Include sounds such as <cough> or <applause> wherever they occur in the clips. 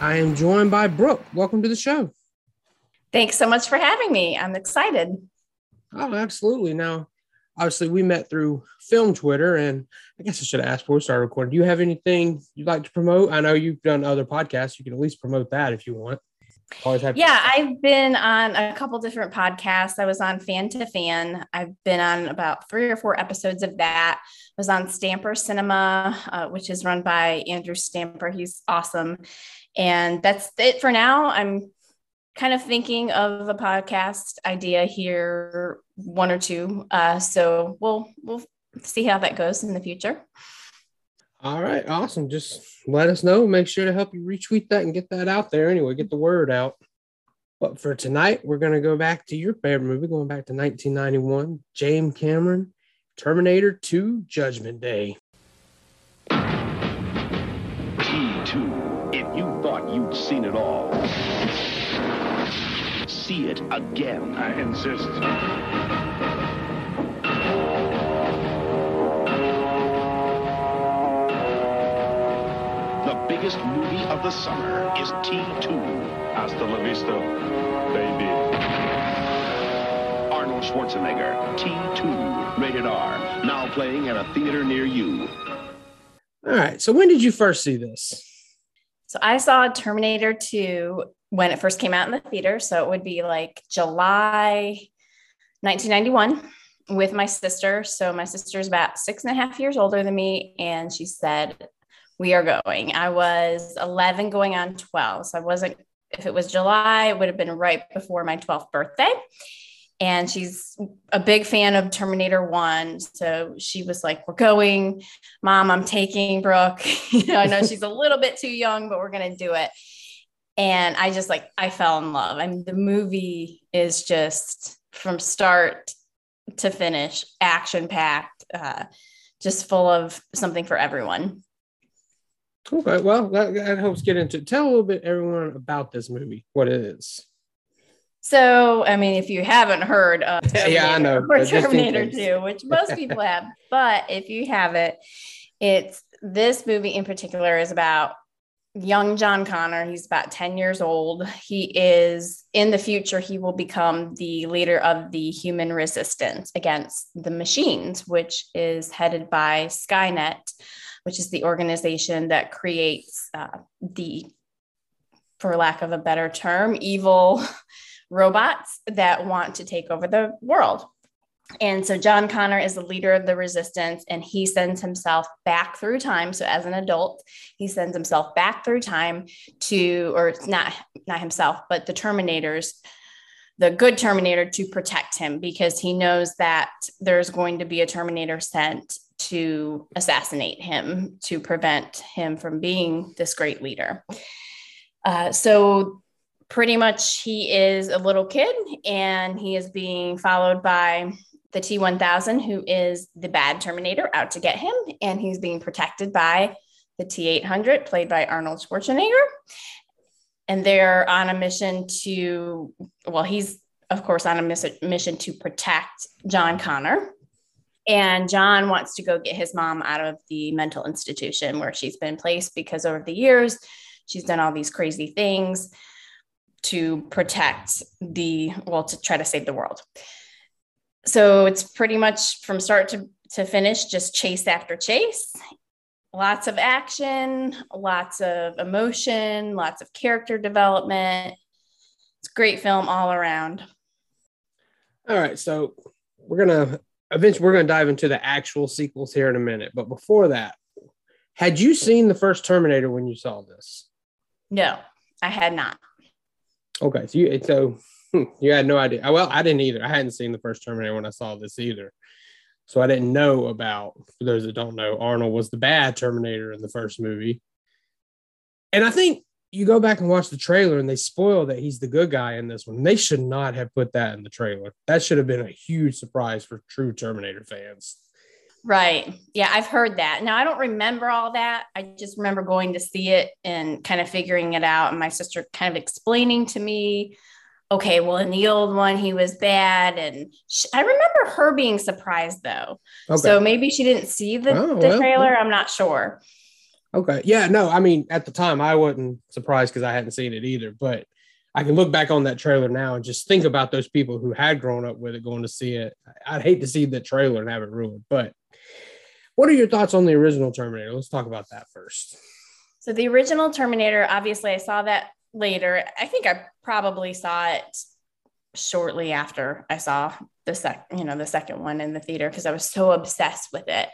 I am joined by Brooke. Welcome to the show. Thanks so much for having me. I'm excited. Oh, absolutely. Now, obviously, we met through film Twitter, and I guess I should ask before we start recording. Do you have anything you'd like to promote? I know you've done other podcasts. You can at least promote that if you want. Always have yeah, I've been on a couple different podcasts. I was on Fan to Fan. I've been on about three or four episodes of that. I was on Stamper Cinema, uh, which is run by Andrew Stamper. He's awesome. And that's it for now. I'm kind of thinking of a podcast idea here, one or two. Uh, so we'll we'll see how that goes in the future. All right, awesome. Just let us know. Make sure to help you retweet that and get that out there anyway, get the word out. But for tonight, we're going to go back to your favorite movie, going back to 1991, James Cameron, Terminator 2 Judgment Day. T2, if you thought you'd seen it all, see it again. I insist. The biggest movie of the summer is T2. Hasta la vista, baby. Arnold Schwarzenegger, T2, rated R, now playing at a theater near you. All right. So when did you first see this? So I saw Terminator 2 when it first came out in the theater. So it would be like July 1991 with my sister. So my sister's about six and a half years older than me. And she said, We are going. I was 11 going on 12. So I wasn't, if it was July, it would have been right before my 12th birthday. And she's a big fan of Terminator 1. So she was like, We're going. Mom, I'm taking Brooke. <laughs> you know, I know she's a little bit too young, but we're going to do it and I just like I fell in love. I mean, the movie is just from start to finish, action packed, uh, just full of something for everyone. Okay, well, that, that helps get into. Tell a little bit everyone about this movie, what it is. So, I mean, if you haven't heard of Terminator yeah, I know, or Terminator 2, which most <laughs> people have, but if you haven't, it's this movie in particular is about young John Connor. He's about 10 years old. He is in the future, he will become the leader of the human resistance against the machines, which is headed by Skynet, which is the organization that creates uh, the, for lack of a better term, evil <laughs> robots that want to take over the world. And so John Connor is the leader of the resistance, and he sends himself back through time. So as an adult, he sends himself back through time to, or not not himself, but the Terminators, the good Terminator, to protect him because he knows that there's going to be a Terminator sent to assassinate him to prevent him from being this great leader. Uh, so pretty much he is a little kid and he is being followed by the T 1000, who is the bad Terminator out to get him, and he's being protected by the T 800, played by Arnold Schwarzenegger. And they're on a mission to, well, he's, of course, on a miss- mission to protect John Connor. And John wants to go get his mom out of the mental institution where she's been placed because over the years, she's done all these crazy things to protect the, well, to try to save the world. So it's pretty much from start to, to finish just chase after chase. Lots of action lots of emotion lots of character development. It's a great film all around. All right so we're gonna eventually we're gonna dive into the actual sequels here in a minute. But before that had you seen the first terminator when you saw this? No i had not okay so you so Hmm, you had no idea. Well, I didn't either. I hadn't seen the first Terminator when I saw this either. So I didn't know about, for those that don't know, Arnold was the bad Terminator in the first movie. And I think you go back and watch the trailer and they spoil that he's the good guy in this one. They should not have put that in the trailer. That should have been a huge surprise for true Terminator fans. Right. Yeah, I've heard that. Now I don't remember all that. I just remember going to see it and kind of figuring it out and my sister kind of explaining to me, okay, well in the old one he was bad and sh I remember her being surprised though. Okay. So maybe she didn't see the, Oh, the well, trailer, I'm not sure. Okay. Yeah. No, I mean, at the time, I wasn't surprised because I hadn't seen it either. But I can look back on that trailer now and just think about those people who had grown up with it going to see it. I'd hate to see the trailer and have it ruined. But what are your thoughts on the original Terminator? Let's talk about that first. So the original Terminator, obviously, I saw that later. I think I probably saw it shortly after I saw the sec, you know, the second one in the theater because I was so obsessed with it.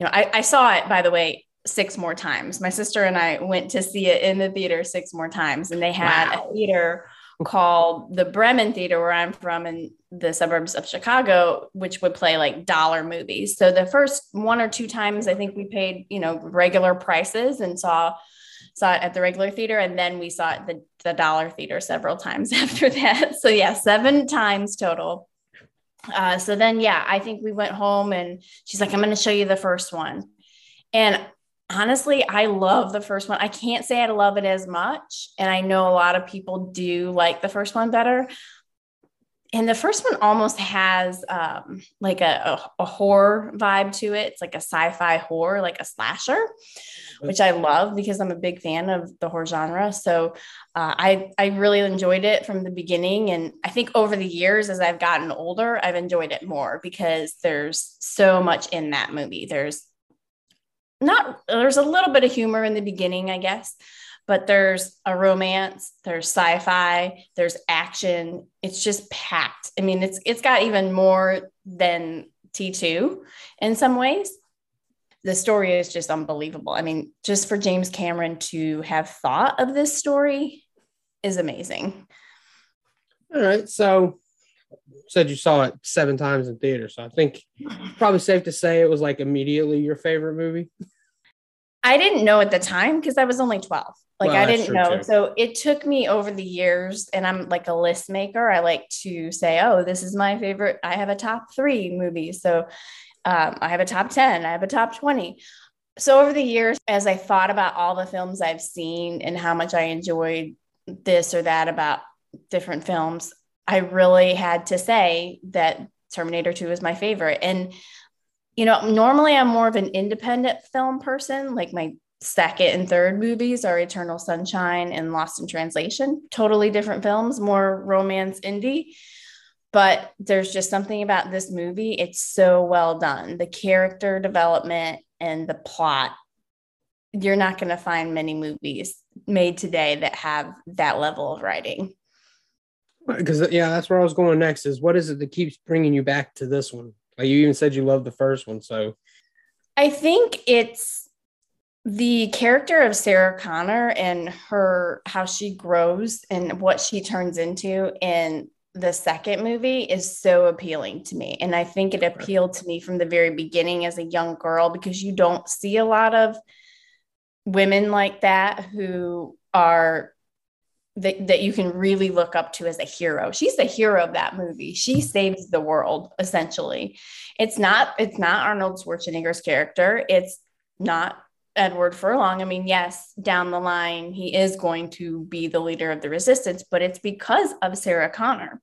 You know, I, I saw it by the way six more times. My sister and I went to see it in the theater six more times, and they had Wow. a theater called the Bremen Theater, where I'm from in the suburbs of Chicago, which would play like dollar movies. So the first one or two times, I think we paid, you know, regular prices and saw saw it at the regular theater, and then we saw it the, the dollar theater several times <laughs> after that. So yeah, seven times total. Uh, so then, yeah, I think we went home and she's like, I'm going to show you the first one. And honestly, I love the first one. I can't say I love it as much. And I know a lot of people do like the first one better. And the first one almost has um, like a, a, a horror vibe to it. It's like a sci fi horror, like a slasher, which I love because I'm a big fan of the horror genre. So uh, I, I really enjoyed it from the beginning. And I think over the years, as I've gotten older, I've enjoyed it more because there's so much in that movie. There's not there's a little bit of humor in the beginning, I guess, but there's a romance, there's sci-fi, there's action. It's just packed. I mean, it's it's got even more than T2 in some ways. The story is just unbelievable. I mean, just for James Cameron to have thought of this story is amazing. All right. So said you saw it seven times in theater. So I think probably safe to say it was like immediately your favorite movie. I didn't know at the time because I was only 12. Like Well, I didn't know. too. So it took me over the years and I'm like a list maker. I like to say, oh, this is my favorite. I have a top three movie. So um, I have a top 10, I have a top 20. So over the years, as I thought about all the films I've seen and how much I enjoyed this or that about different films, I really had to say that Terminator 2 is my favorite. And you know, normally I'm more of an independent film person. Like my second and third movies are Eternal Sunshine and Lost in Translation, totally different films, more romance indie. But there's just something about this movie. It's so well done. The character development and the plot. You're not going to find many movies made today that have that level of writing. Because uh, yeah, that's where I was going next. Is what is it that keeps bringing you back to this one? Like you even said you love the first one, so I think it's the character of Sarah Connor and her how she grows and what she turns into in the second movie is so appealing to me. And I think it appealed to me from the very beginning as a young girl because you don't see a lot of women like that who are that, that you can really look up to as a hero. She's the hero of that movie. She mm-hmm. saves the world essentially. It's not it's not Arnold Schwarzenegger's character. It's not Edward Furlong. I mean, yes, down the line he is going to be the leader of the resistance, but it's because of Sarah Connor.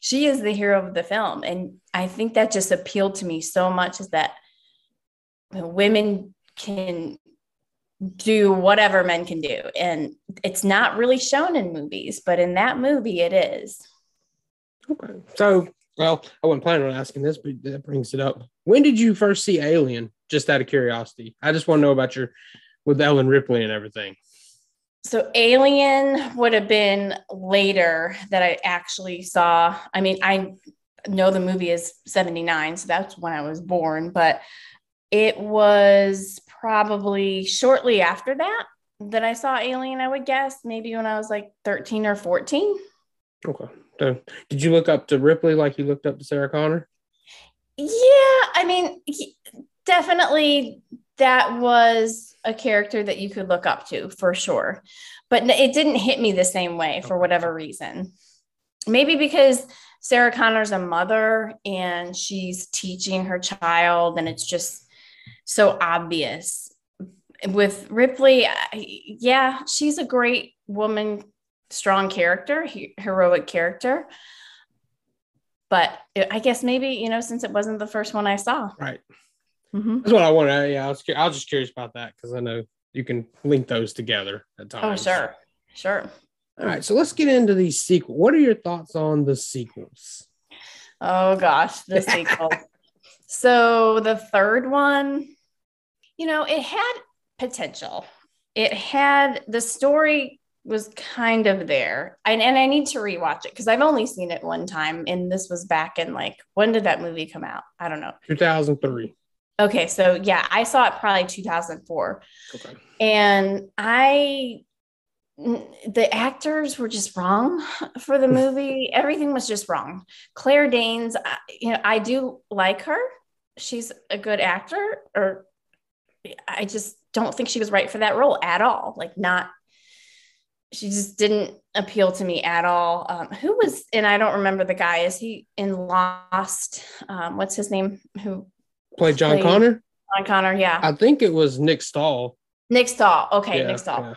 She is the hero of the film and I think that just appealed to me so much is that women can do whatever men can do. And it's not really shown in movies, but in that movie, it is. okay. So well, I wasn't planning on asking this, but that brings it up. When did you first see Alien? Just out of curiosity, I just want to know about your with Ellen Ripley and everything. So, Alien would have been later that I actually saw. I mean, I know the movie is 79, so that's when I was born, but it was probably shortly after that that I saw Alien, I would guess, maybe when I was like 13 or 14. Okay. So did you look up to Ripley like you looked up to Sarah Connor? Yeah, I mean, he- definitely that was a character that you could look up to for sure. But it didn't hit me the same way for whatever reason. Maybe because Sarah Connor's a mother and she's teaching her child, and it's just so obvious. With Ripley, yeah, she's a great woman, strong character, heroic character. But I guess maybe, you know, since it wasn't the first one I saw. Right. Mhm. That's what I wanted. Yeah, I was, I was just curious about that because I know you can link those together at times. Oh, times. sure. Sure. All right, so let's get into these sequels. What are your thoughts on the sequels? Oh gosh, the sequel. <laughs> so the third one, you know, it had potential. It had the story was kind of there. And, and I need to rewatch it because I've only seen it one time. And this was back in like, when did that movie come out? I don't know. 2003. Okay. So yeah, I saw it probably 2004. Okay. and I the actors were just wrong for the <laughs> movie. Everything was just wrong. Claire Danes, I- you know, I do like her. She's a good actor, or I just don't think she was right for that role at all. Like, not. She just didn't appeal to me at all. Um, who was, and I don't remember the guy. Is he in Lost? Um, what's his name? Who Played John Played- Connor. John Connor? Yeah, I think it was Nick Stahl. Nick Stahl. Okay, Yeah, Nick Stahl. yeah.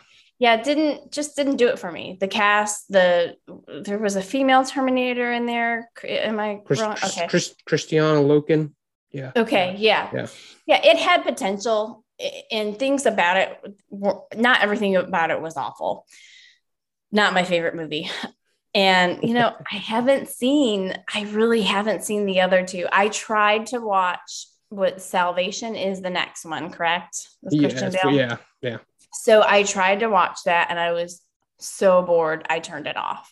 yeah didn't just didn't do it for me the cast the there was a female terminator in there am i Chris, wrong okay Chris, Kristanna Loken. Yeah. okay yeah. Yeah. yeah it had potential and things about it were not everything about it was awful not my favorite movie and you know <laughs> i haven't seen i really haven't seen the other two i tried to watch what salvation is the next one correct Yeah, yeah. Yeah. So I tried to watch that and I was so bored, I turned it off.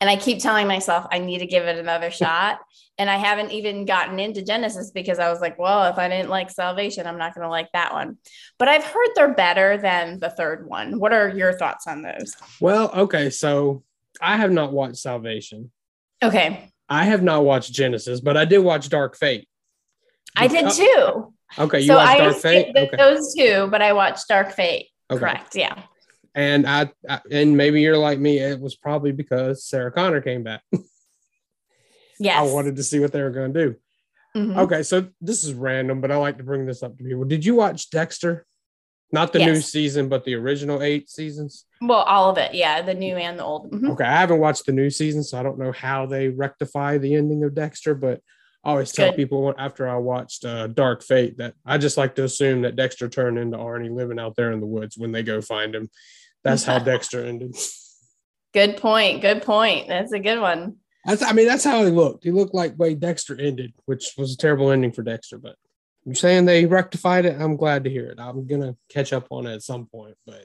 And I keep telling myself I need to give it another <laughs> shot. And I haven't even gotten into Genesis because I was like, well, if I didn't like Salvation, I'm not going to like that one. But I've heard they're better than the third one. What are your thoughts on those? Well, okay. So I have not watched Salvation. Okay. I have not watched Genesis, but I did watch Dark Fate. I did oh. too. Okay. You so watched I Dark Fate? Okay. those two, but I watched Dark Fate. Okay. Correct. Yeah. And I, I, and maybe you're like me. It was probably because Sarah Connor came back. <laughs> Yes. I wanted to see what they were going to do. Mhm. Okay, so this is random, but I like to bring this up to people. Did you watch Dexter? Not the new season, but the original eight seasons. Well, all of it. Yeah. The new and the old. Mhm. Okay, I haven't watched the new season, so I don't know how they rectify the ending of Dexter. But I always tell Good. people after I watched uh, Dark Fate that I just like to assume that Dexter turned into Arnie living out there in the woods when they go find him. That's how <laughs> Dexter ended. Good point. Good point. That's a good one. That's, I mean, that's how he looked. He looked like way Dexter ended, which was a terrible ending for Dexter. But you're saying they rectified it. I'm glad to hear it. I'm gonna catch up on it at some point. But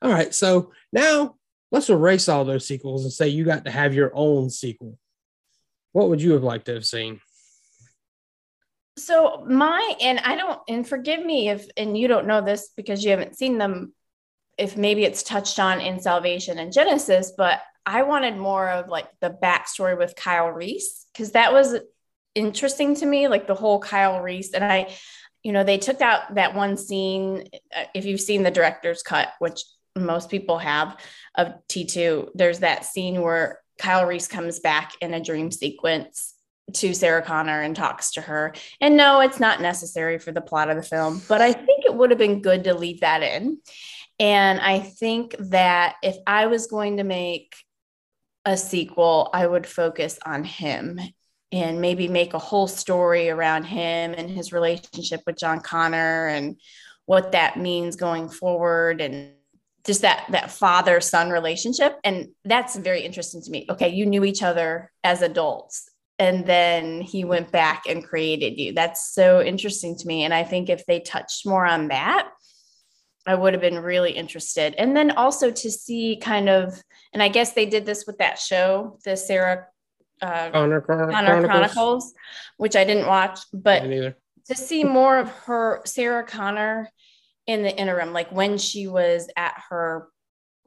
all right, so now let's erase all those sequels and say you got to have your own sequel. What would you have liked to have seen? So my and I don't and forgive me if and you don't know this because you haven't seen them if maybe it's touched on in Salvation and Genesis, but I wanted more of like the backstory with Kyle Reese because that was interesting to me, like the whole Kyle Reese. And I, you know, they took out that one scene. uh, If you've seen the director's cut, which most people have of T2, there's that scene where Kyle Reese comes back in a dream sequence to Sarah Connor and talks to her. And no, it's not necessary for the plot of the film, but I think it would have been good to leave that in. And I think that if I was going to make a sequel, I would focus on him and maybe make a whole story around him and his relationship with John Connor and what that means going forward and just that that father son relationship. And that's very interesting to me. Okay you knew each other as adults and then he went back and created you. That's so interesting to me. And i think if they touched more on that i would have been really interested and then also to see kind of and i guess they did this with that show the sarah uh, Chron- Connor Chronicles? Chronicles, which I didn't watch, but to see more of her Sarah Connor in the interim, like when she was at her,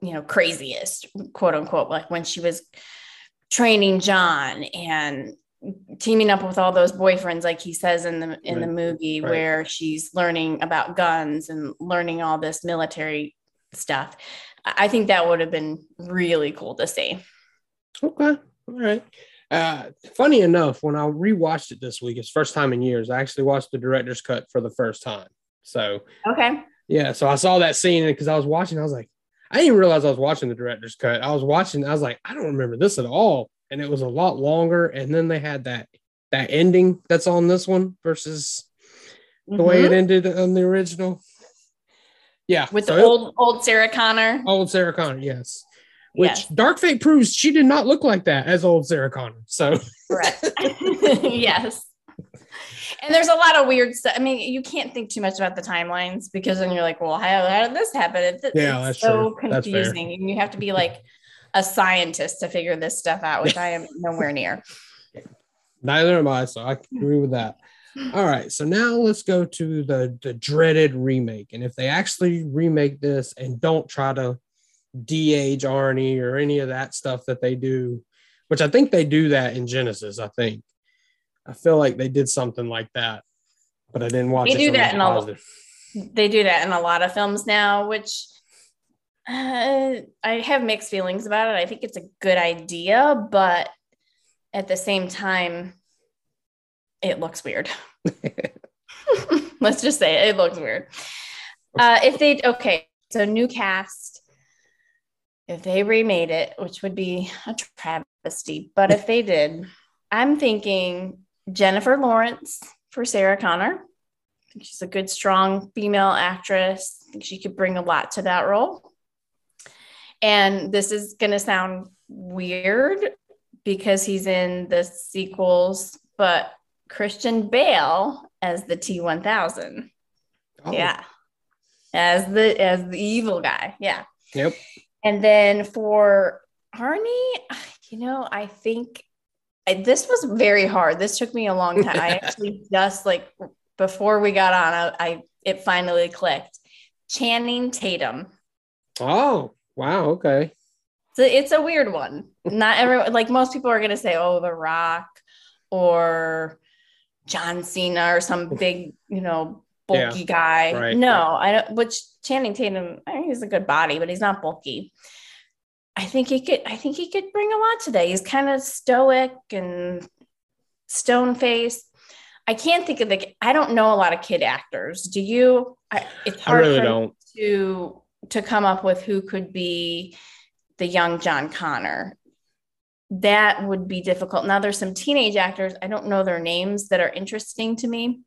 you know, craziest, quote unquote, like when she was training John and teaming up with all those boyfriends like he says in the in the movie Right. where she's learning about guns and learning all this military stuff i I think that would have been really cool to see Okay. All right. Uh, funny enough, when I rewatched it this week, it's first time in years. I actually watched the director's cut for the first time. So okay yeah, so I saw that scene because I was watching. I was like, I didn't realize I was watching the director's cut. I was watching. I was like, I don't remember this at all, and it was a lot longer. And then they had that that ending that's on this one versus the way it Mhm. ended on the original. Yeah, with so the it- old old sarah connor old Sarah Connor, yes. Which Yes. Dark Fate proves she did not look like that as old Sarah Connor. So Correct. <laughs> <laughs> yes. And there's a lot of weird stuff. I mean, you can't think too much about the timelines because then you're like, well, how, how did this happen? It's, Yeah, it's that's so true. That's confusing. And you have to be like a scientist to figure this stuff out, which I am <laughs> nowhere near. neither am I. So I agree with that. All right. So now let's go to the the dreaded remake. And if they actually remake this and don't try to de-age Arnie or any of that stuff that they do, which I think they do that in Genesis, I think. I feel like they did something like that, but I didn't watch They it. do that in a-. They do that in a lot of films now, which uh, I have mixed feelings about it. I think it's a good idea, but at the same time, it looks weird. <laughs> <laughs> Let's just say it, it looks weird. Uh, if they okay, so new cast, if they remade it, which would be a travesty, but if they did, I'm thinking Jennifer Lawrence for Sarah Connor. I think she's a good, strong female actress. I think she could bring a lot to that role. And this is going to sound weird because he's in the sequels, but Christian Bale as the T1000. Oh, Yeah. As the as the evil guy. Yeah. Yep. And then for Arnie, you know, I think I, this was very hard. This took me a long time. I <laughs> actually just like before we got on, I, I it finally clicked. Channing Tatum. Oh, wow. Okay. So it's a weird one. Not everyone <laughs> like most people are gonna say, oh, The Rock or John Cena or some big, you know, bulky guy. right, no, right. I don't which Channing Tatum, I think he's a good body, but he's not bulky. I think he could I think he could bring a lot today. He's kind of stoic and stone faced. I can't think of the I don't know a lot of kid actors. Do you? I, it's I really don't. to to come up with who could be the young John Connor. That would be difficult. Now there's some teenage actors, I don't know their names that are interesting to me.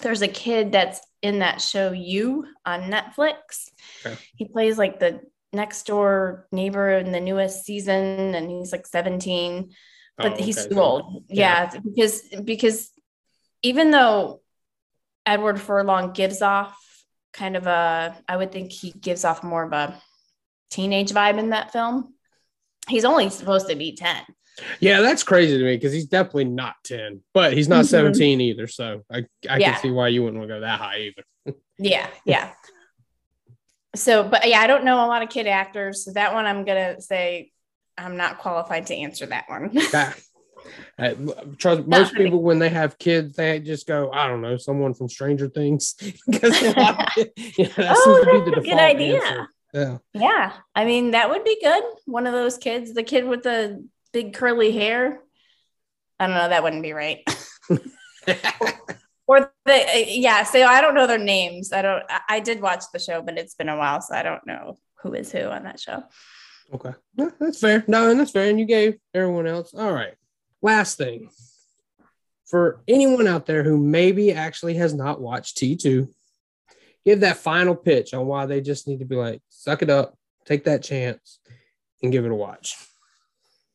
There's a kid that's in that show You on Netflix. Okay. He plays like the next door neighbor in the newest season and he's like 17 but Oh, he's too old. Yeah. Yeah, because because even though Edward Furlong gives off kind of a, I would think he gives off more of a teenage vibe in that film. He's only supposed to be ten. Yeah, that's crazy to me because he's definitely not 10, but he's not Mhm. 17 either. So I, I Yeah. can see why you wouldn't want to go that high either. <laughs> Yeah, yeah. So, but yeah, I don't know a lot of kid actors. So that one, I'm gonna say I'm not qualified to answer that one. <laughs> That, uh, trust most people when they have kids, they just go, I don't know, someone from Stranger Things. <laughs> Because <laughs> <laughs> yeah, that Oh, seems to be that's a good idea. answer. Yeah. Yeah, I mean that would be good. One of those kids, the kid with the big curly hair. I don't know. That wouldn't be right. or the yeah. So I don't know their names. I don't. I, I did watch the show, but it's been a while, so I don't know who is who on that show. Okay. No, that's fair. No, and that's fair. And you gave everyone else. All right. Last thing. For anyone out there who maybe actually has not watched T2, give that final pitch on why they just need to be like, suck it up, take that chance, and give it a watch.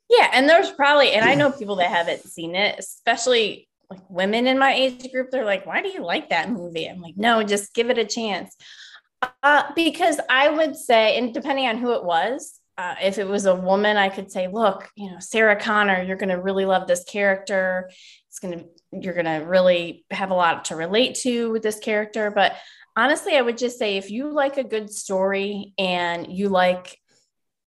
Yeah, and there's probably, and I know people that haven't seen it, especially like women in my age group. They're like, "Why do you like that movie?" I'm like, "No, just give it a chance." Uh, because I would say, and depending on who it was, uh, if it was a woman, I could say, "Look, you know, Sarah Connor, you're going to really love this character. It's going to, you're going to really have a lot to relate to with this character." But honestly, I would just say, if you like a good story and you like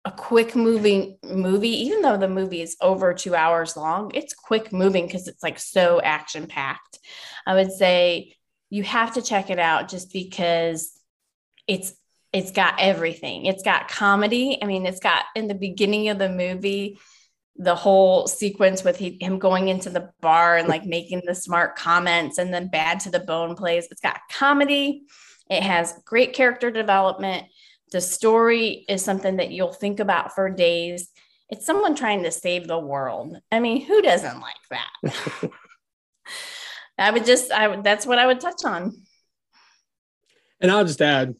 a quick moving movie, even though the movie is over two hours long, it's quick moving because it's like so action packed. I would say you have to check it out just because it's it's got everything. It's got comedy. I mean, it's got in the beginning of the movie the whole sequence with he, him going into the bar and like making the smart comments and then bad to the bone plays. It's got comedy. It has great character development. The story is something that you'll think about for days. It's someone trying to save the world. I mean, who doesn't like that? <laughs> I would just, I would, that's what I would touch on. And I'll just add,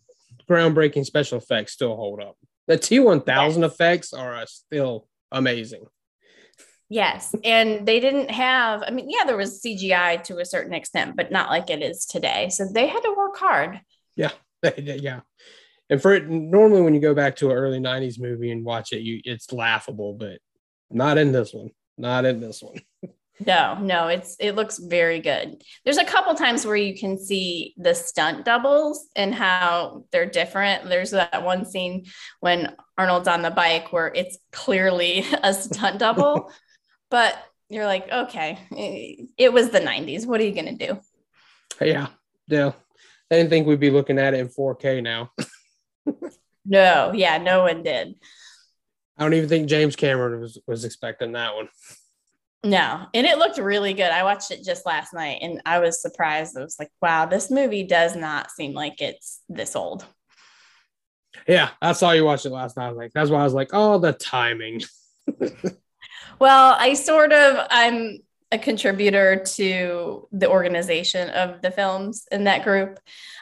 groundbreaking special effects still hold up. The T1000 Yes. effects are uh, still amazing. Yes. And they didn't have, I mean, yeah, there was CGI to a certain extent, but not like it is today. So they had to work hard. yeah. <laughs> Yeah. And for it, normally when you go back to an early 90s movie and watch it, you it's laughable, but not in this one. Not in this one. <laughs> No, no, it's it looks very good. There's a couple times where you can see the stunt doubles and how they're different. There's that one scene when Arnold's on the bike where it's clearly <laughs> a stunt double, <laughs> but you're like, okay, it, it was the 90s. What are you gonna do? Yeah. Yeah. I didn't think we'd be looking at it in 4K now. <laughs> No, yeah, no one did. I don't even think James Cameron was, was expecting that one. No, and it looked really good. I watched it just last night and I was surprised. I was like, wow, this movie does not seem like it's this old. Yeah, I saw you watch it last night. Like, that's why I was like, oh, the timing. <laughs> <laughs> Well, I sort of I'm a contributor to the organization of the films in that group.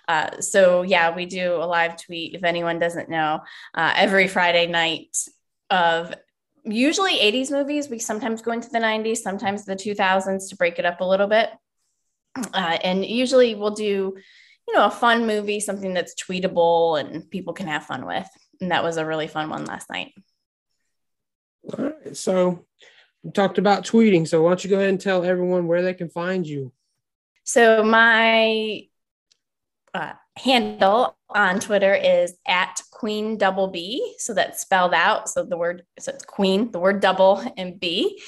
Uh, so yeah, we do a live tweet. If anyone doesn't know, uh, every Friday night of usually 80s movies. We sometimes go into the 90s, sometimes the 2000s to break it up a little bit. Uh, and usually we'll do, you know, a fun movie, something that's tweetable and people can have fun with. And that was a really fun one last night. All right. So we talked about tweeting. So why don't you go ahead and tell everyone where they can find you? So my uh, handle on Twitter is at Queen Double B. So that's spelled out. So the word so it's Queen, the word double and B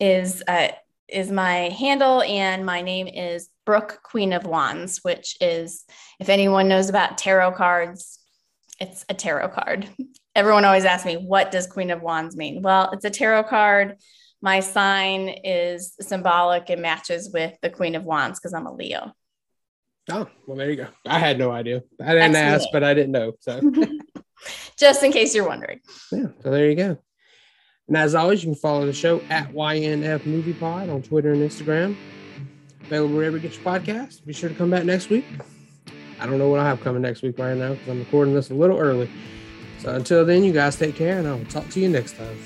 is uh, is my handle, and my name is Brooke Queen of Wands, which is if anyone knows about tarot cards, it's a tarot card. Everyone always asks me, what does Queen of Wands mean? Well, it's a tarot card. My sign is symbolic and matches with the Queen of Wands because I'm a Leo. Oh, well, there you go. I had no idea. I didn't That's ask, but I didn't know. So <laughs> Just in case you're wondering. yeah, so there you go. And as always, you can follow the show at YNF Movie Pod on Twitter and Instagram. Available wherever you get your podcast. Be sure to come back next week. I don't know what I have coming next week right now because I'm recording this a little early. So until then, you guys take care and I will talk to you next time.